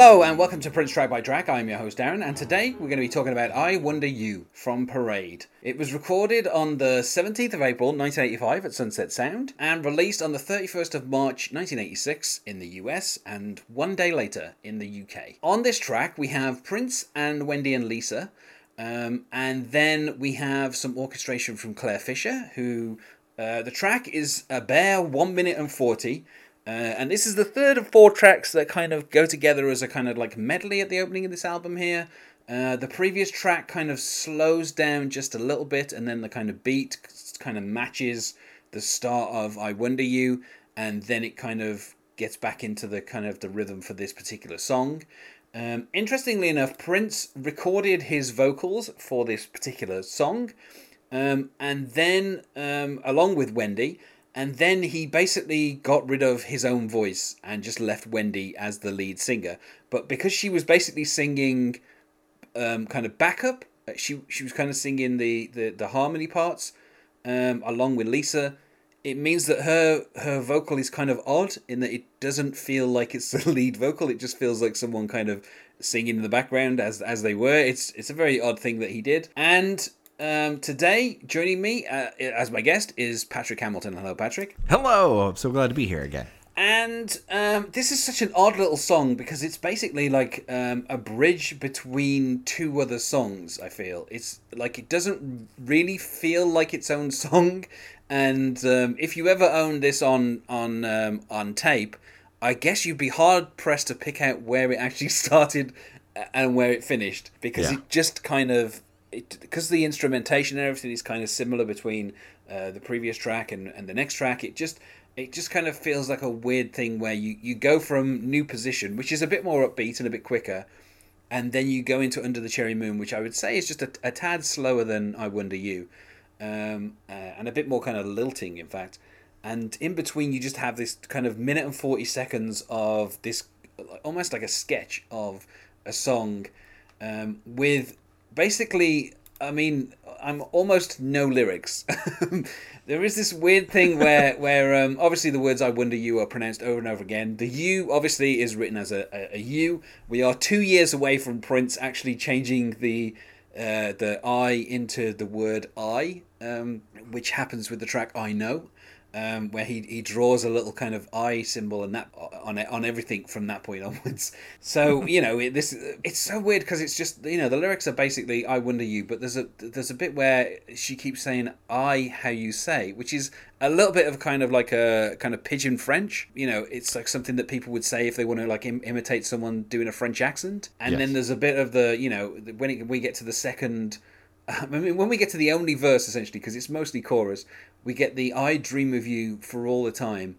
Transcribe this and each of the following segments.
Hello and welcome to Prince Track by Track. I'm your host Darren, and today we're going to be talking about I Wonder You from Parade. It was recorded on the 17th of April 1985 at Sunset Sound and released on the 31st of March 1986 in the US and one day later in the UK. On this track, we have Prince and Wendy and Lisa, um, and then we have some orchestration from Clare Fischer, who uh, the track is a bare 1 minute and 40. Uh, and this is the third of four tracks that kind of go together as a kind of like medley at the opening of this album here. Uh, the previous track kind of slows down just a little bit, and then the kind of beat kind of matches the start of I Wonder You, and then it kind of gets back into the kind of the rhythm for this particular song. Um, interestingly enough, Prince recorded his vocals for this particular song, um, and then um, along with Wendy, and then he basically got rid of his own voice and just left Wendy as the lead singer. But because she was basically singing um, kind of backup, uh, she she was kind of singing the the, the harmony parts um, along with Lisa. It means that her her vocal is kind of odd in that it doesn't feel like it's the lead vocal. It just feels like someone kind of singing in the background as as they were. It's it's a very odd thing that he did. And um, today, joining me uh, as my guest is Patrick Hamilton. Hello, Patrick. Hello. I'm so glad to be here again. And um, this is such an odd little song because it's basically like um, a bridge between two other songs. I feel it's like it doesn't really feel like its own song. And um, if you ever own this on on um, on tape, I guess you'd be hard pressed to pick out where it actually started and where it finished because Yeah. it just kind of because the instrumentation and everything is kind of similar between uh, the previous track and, and the next track it just it just kind of feels like a weird thing where you, you go from new position which is a bit more upbeat and a bit quicker and then you go into under the cherry moon which i would say is just a, a tad slower than i wonder you um, uh, and a bit more kind of lilting in fact. And in between you just have this kind of minute and 40 seconds of this almost like a sketch of a song um, with basically i mean i'm almost no lyrics. There is this weird thing where where um, obviously the words i wonder you are pronounced over and over again. The "you" obviously is written as a, a, a u we are two years away from prince actually changing the uh, the i into the word i um, which happens with the track i know um, where he, he draws a little kind of eye symbol and that on it on everything from that point onwards. So you know it, this it's so weird because it's just you know the lyrics are basically I wonder you, but there's a there's a bit where she keeps saying I how you say, which is a little bit of kind of like a kind of pidgin French. You know, it's like something that people would say if they want to like Im- imitate someone doing a French accent. And Yes. then there's a bit of the you know when it, we get to the second. I mean, when we get to the only verse, essentially, because it's mostly chorus, we get the "I dream of you for all the time,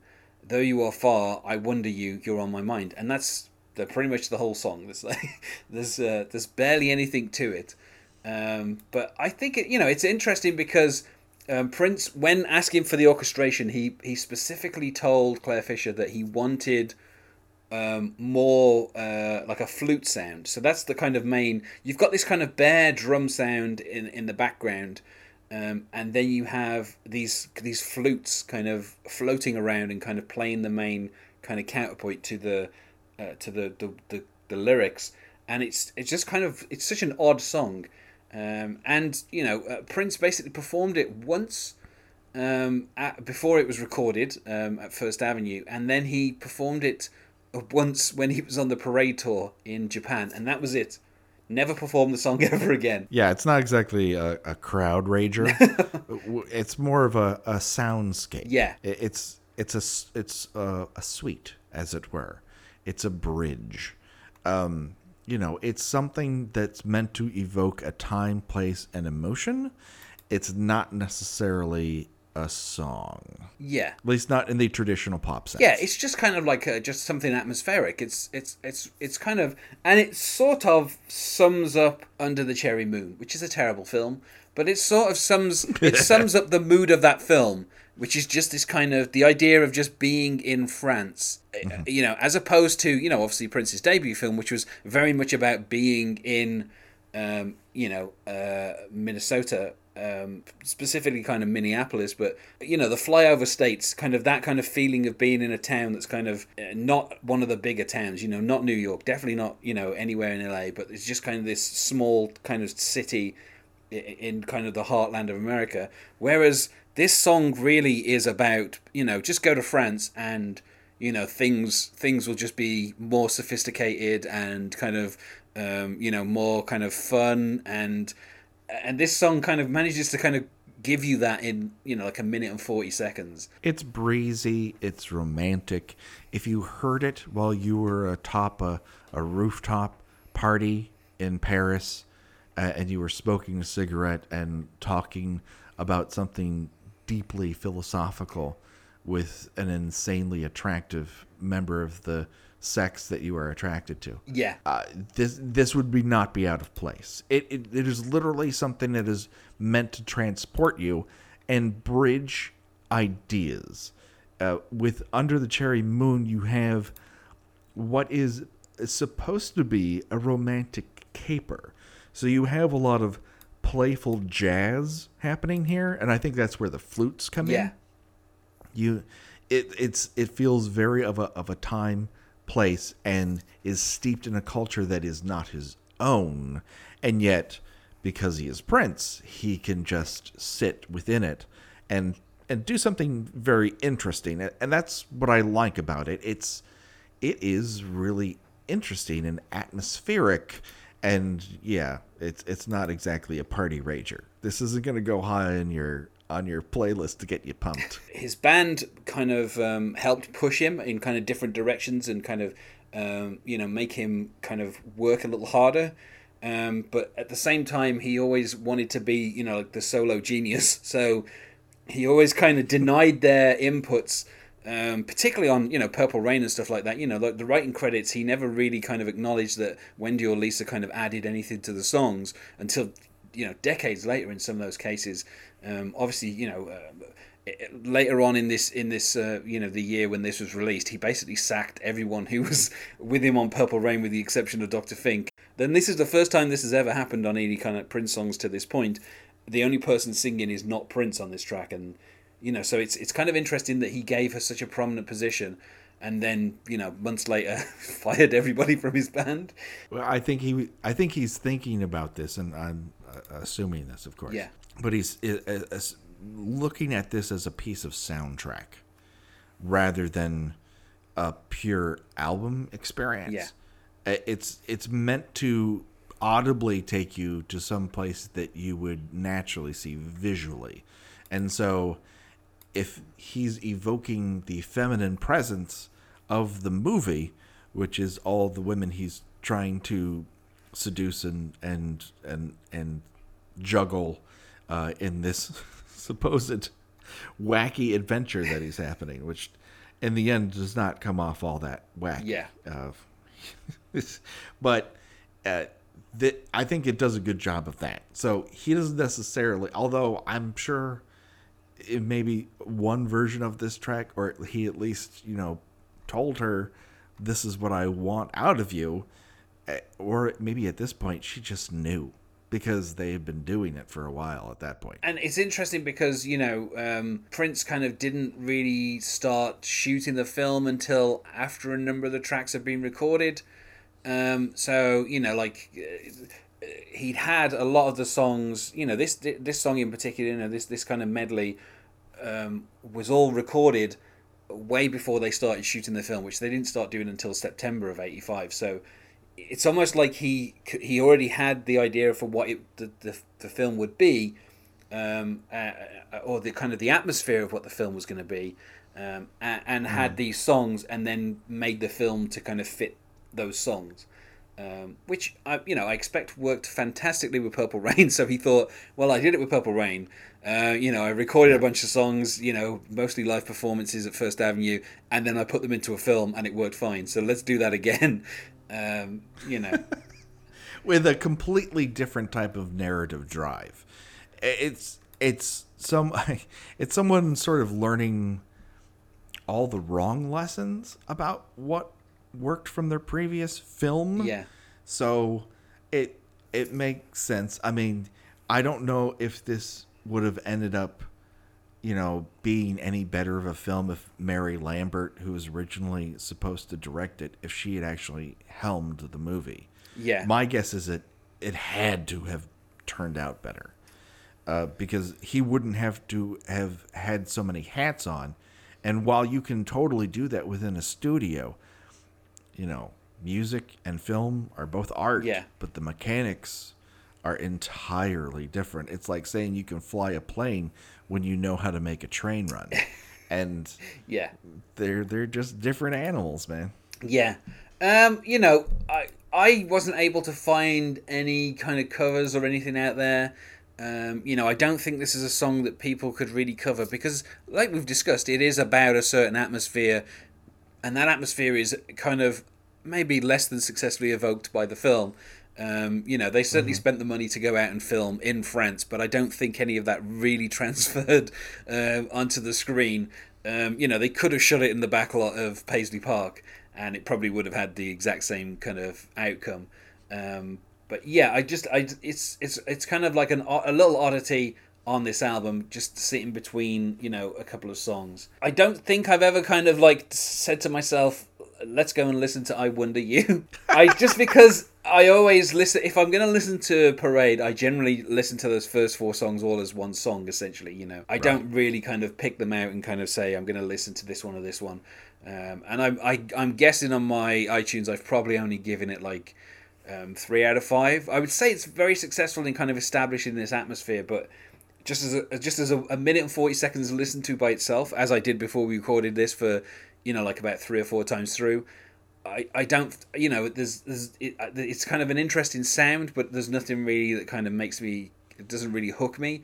though you are far. I wonder you, you're on my mind," and that's the, pretty much the whole song. There's like, there's uh, there's barely anything to it, um, but I think it, you know it's interesting because um, Prince, when asking for the orchestration, he he specifically told Clare Fischer that he wanted um, more uh, like a flute sound. So that's the kind of main. You've got this kind of bare drum sound in in the background, um, and then you have these these flutes kind of floating around and kind of playing the main kind of counterpoint to the uh, to the, the, the, the lyrics. And it's it's just kind of it's such an odd song, um, and you know uh, Prince basically performed it once um, at, before it was recorded um, at First Avenue, and then he performed it once when he was on the parade tour in Japan, and that was it. Never perform the song ever again. Yeah, it's not exactly a, a crowd rager. It's more of a, a soundscape. Yeah. It's it's a it's a, a suite, as it were. It's a bridge. Um, you know, it's something that's meant to evoke a time, place, and emotion. It's not necessarily a song. Yeah, At least not in the traditional pop sense. yeah. It's just kind of like uh just something atmospheric. It's it's it's it's kind of and it sort of sums up Under the Cherry Moon, which is a terrible film, but it sort of sums it sums up the mood of that film, which is just this kind of the idea of just being in France, Uh, you know, as opposed to you know obviously Prince's debut film, which was very much about being in um, you know, uh, Minnesota um, specifically kind of Minneapolis, but you know the flyover states, kind of that kind of feeling of being in a town that's kind of uh, not one of the bigger towns. You know, not New York, definitely not you know anywhere in LA, but it's just kind of this small kind of city in kind of the heartland of America. Whereas this song really is about you know just go to France and you know things things will just be more sophisticated and kind of um, you know more kind of fun and and this song kind of manages to kind of give you that in you know like a minute and 40 seconds. It's breezy it's romantic. If you heard it while you were atop a, a rooftop party in paris uh, and you were smoking a cigarette and talking about something deeply philosophical with an insanely attractive member of the sex that you are attracted to. Yeah. Uh, this this would be not be out of place. It, it it is literally something that is meant to transport you and bridge ideas. Uh, with Under the Cherry Moon, you have what is supposed to be a romantic caper. So you have a lot of playful jazz happening here, and I think that's where the flutes come Yeah. in. You, it it's it feels very of a of a time place and is steeped in a culture that is not his own, and yet because he is Prince, he can just sit within it and and do something very interesting, and and that's what I like about it. It's it is really interesting and atmospheric. And yeah it's it's not exactly a party rager. This isn't going to go high in your on your playlist to get you pumped. His band kind of um, helped push him in kind of different directions and kind of um, you know make him kind of work a little harder. Um, but at the same time he always wanted to be you know like the solo genius. So he always kind of denied their inputs um, particularly on you know Purple Rain and stuff like that. You know, like the writing credits, he never really kind of acknowledged that Wendy or Lisa kind of added anything to the songs until you know decades later in some of those cases. Um, obviously, you know. Uh, later on in this in this uh, you know the year when this was released he basically sacked everyone who was with him on purple rain with the exception of dr fink then this is the first time this has ever happened on any kind of prince songs to this point the only person singing is not prince on this track and you know so it's it's kind of interesting that he gave her such a prominent position and then you know months later fired everybody from his band well i think he i think he's thinking about this and i'm uh, assuming this of course Yeah. but he's uh, uh, looking at this as a piece of soundtrack rather than a pure album experience Yeah. It's it's meant to audibly take you to some place that you would naturally see visually and so if he's evoking the feminine presence of the movie, which is all the women he's trying to seduce and and and and juggle uh, in this supposed wacky adventure that he's happening, which in the end does not come off all that wacky. Yeah. Uh, but uh, that I think it does a good job of that. So he doesn't necessarily, although I'm sure maybe one version of this track, or he at least you know told her this is what I want out of you, eh, or maybe at this point she just knew because they had been doing it for a while at that point. and it's interesting because you know um, Prince kind of didn't really start shooting the film until after a number of the tracks had been recorded. Um, so you know, like uh, he'd had a lot of the songs. You know, this this song in particular, you know, this this kind of medley um, was all recorded way before they started shooting the film, which they didn't start doing until September of '85. So it's almost like he he already had the idea for what it, the, the the film would be, um, uh, or the kind of the atmosphere of what the film was going to be, um, and, and had these songs, and then made the film to kind of fit those songs. Um, which I, you know, I expect worked fantastically with Purple Rain. So he thought, well, I did it with Purple Rain. Uh, you know, I recorded a bunch of songs, you know, mostly live performances at First Avenue, and then I put them into a film, and it worked fine. So let's do that again. Um, you know, with a completely different type of narrative drive. It's it's some it's someone sort of learning all the wrong lessons about what worked from their previous film. Yeah. So it it makes sense. I mean, I don't know if this would have ended up, you know, being any better of a film if Mary Lambert, who was originally supposed to direct it, if she had actually helmed the movie. Yeah. My guess is that it had to have turned out better. Uh, because he wouldn't have to have had so many hats on. And while you can totally do that within a studio, you know, music and film are both art, Yeah. but the mechanics are entirely different. It's like saying you can fly a plane when you know how to make a train run. and yeah. they're they're just different animals, man. Yeah. Um, you know, I I wasn't able to find any kind of covers or anything out there. Um, you know, I don't think this is a song that people could really cover because, like we've discussed, it is about a certain atmosphere, and that atmosphere is kind of maybe less than successfully evoked by the film. Um, you know, they certainly spent the money to go out and film in France, but I don't think any of that really transferred uh, onto the screen. Um, you know, they could have shot it in the back lot of Paisley Park, and it probably would have had the exact same kind of outcome. Um, but yeah, I just, I, it's, it's, it's kind of like an a little oddity on this album, just sitting between, you know, a couple of songs. I don't think I've ever kind of like said to myself, let's go and listen to I Wonder You. I just because I always listen if I'm going to listen to Parade, I generally listen to those first four songs all as one song essentially, you know. I don't really kind of pick them out and kind of say I'm going to listen to this one or this one. Um, and I'm I, I'm guessing on my iTunes I've probably only given it like um, three out of five. I would say it's very successful in kind of establishing this atmosphere, but just as a, just as a, a minute and forty seconds listened to by itself, as I did before we recorded this for, you know, like about three or four times through. I, I don't you know there's there's it, it's kind of an interesting sound, but there's nothing really that kind of makes me it doesn't really hook me,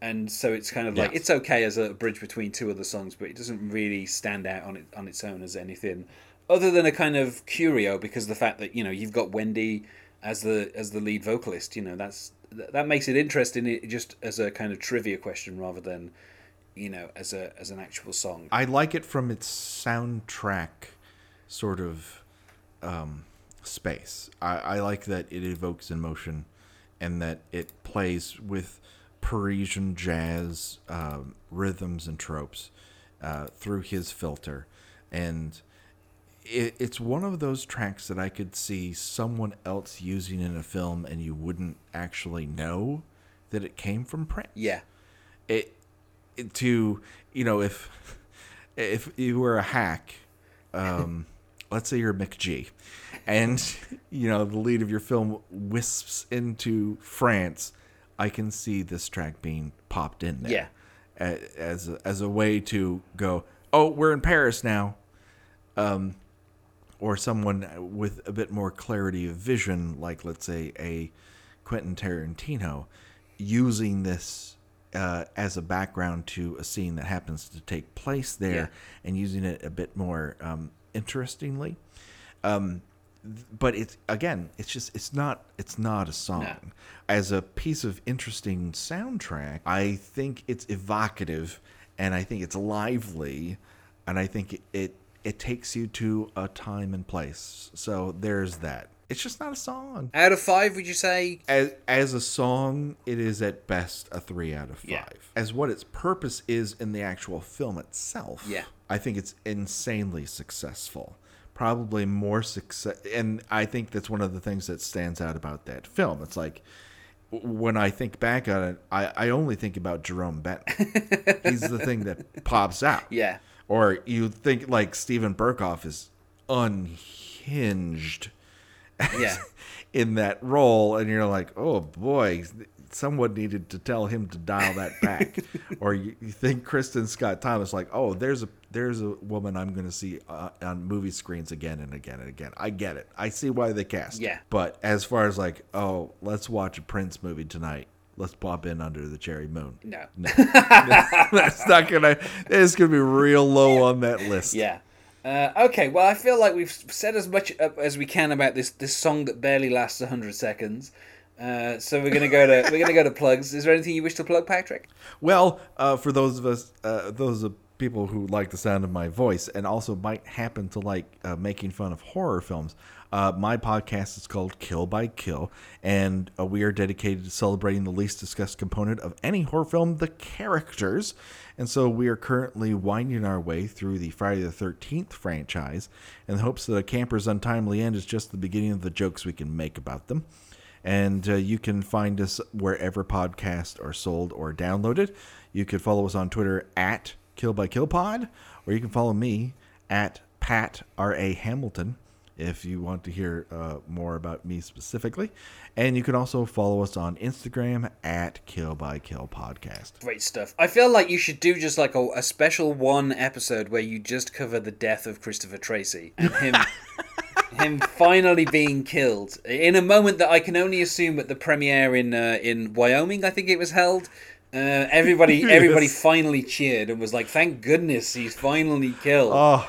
and so it's kind of like Yeah. it's okay as a bridge between two other songs, but it doesn't really stand out on it on its own as anything other than a kind of curio because the fact that you know you've got Wendy as the as the lead vocalist you know that's that makes it interesting it just as a kind of trivia question rather than you know as a as an actual song I like it from its soundtrack sort of um, space. I, I like that it evokes emotion and that it plays with Parisian jazz um, rhythms and tropes uh, through his filter. And it, it's one of those tracks that I could see someone else using in a film and you wouldn't actually know that it came from Prince. Yeah. It, it to you know if if you were a hack um let's say you're McG and you know the lead of your film wisps into France I can see this track being popped in there. Yeah. a- as a, as a way to go oh we're in Paris now. Um or someone with a bit more clarity of vision like let's say a Quentin Tarantino using this uh, as a background to a scene that happens to take place there Yeah. and using it a bit more um, interestingly. Um, but it's again, it's just it's not it's not a song. As a piece of interesting soundtrack, I think it's evocative and I think it's lively and I think it it, it takes you to a time and place. So there's that. It's just not a song out of five would you say as as a song, it is at best a three out of five. Yeah. As what its purpose is in the actual film itself, Yeah. I think it's insanely successful. Probably more success, and I think that's one of the things that stands out about that film. It's like when I think back on it, I, I only think about Jerome Benton. He's the thing that pops out. yeah Or you think like Steven Berkoff is unhinged yeah in that role and you're like oh boy someone needed to tell him to dial that back or you, you think kristin scott thomas like oh there's a there's a woman i'm going to see uh, on movie screens again and again and again i get it i see why they cast. Yeah. but as far as like oh let's watch a prince movie tonight let's pop in under the cherry moon. No. No. That's not gonna it's gonna be real low on that list. Yeah. Uh, okay well i feel like we've said as much uh, as we can about this this song that barely lasts 100 seconds. Uh, so we're gonna go to we're gonna go to plugs. Is there anything you wish to plug patrick? Well, uh, for those of us, uh, those of people who like the sound of my voice and also might happen to like uh, making fun of horror films, uh, my podcast is called Kill by Kill, and uh, we are dedicated to celebrating the least discussed component of any horror film, the characters. And so we are currently winding our way through the Friday the 13th franchise in the hopes that a camper's untimely end is just the beginning of the jokes we can make about them. And uh, you can find us wherever podcasts are sold or downloaded. You could follow us on Twitter at Kill by Kill Pod, or you can follow me at Pat R A Hamilton if you want to hear uh, more about me specifically. And you can also follow us on Instagram at Kill by Kill Podcast. Great stuff. I feel like you should do just like a, a special one episode where you just cover the death of Christopher Tracy and him. him finally being killed in a moment that I can only assume at the premiere in uh, in Wyoming. I think it was held. Uh, everybody, everybody finally cheered and was like, "Thank goodness he's finally killed." Oh,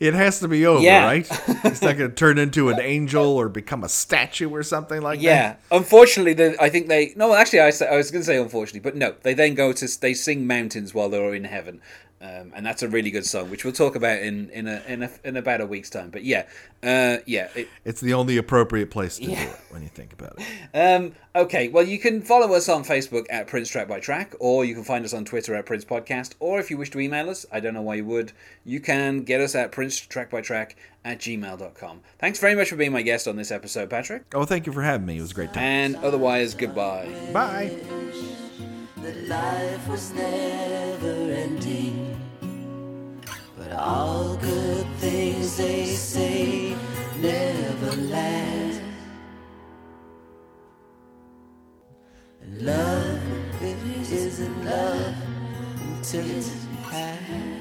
it has to be over, Yeah. right? It's not going to turn into an angel or become a statue or something like that? Yeah, unfortunately, the, I think they. No, actually, I, I was going to say unfortunately, but no, they then go to they sing mountains while they're in heaven, um, and that's a really good song, which we'll talk about in in a, in, a, in about a week's time. But yeah, uh, yeah. It. It's the only appropriate place to do it when you think about it. um, okay, well, you can follow us on Facebook at Prince Track by Track, or you can find us on Twitter at Prince Podcast, or if you wish to email us, I don't know why you would, you can get us at Prince Track by Track at gmail.com. Thanks very much for being my guest on this episode, Patrick, Oh, thank you for having me. It was a great time. and otherwise, goodbye. Bye. All good things they say never last. And love, isn't love until it's past.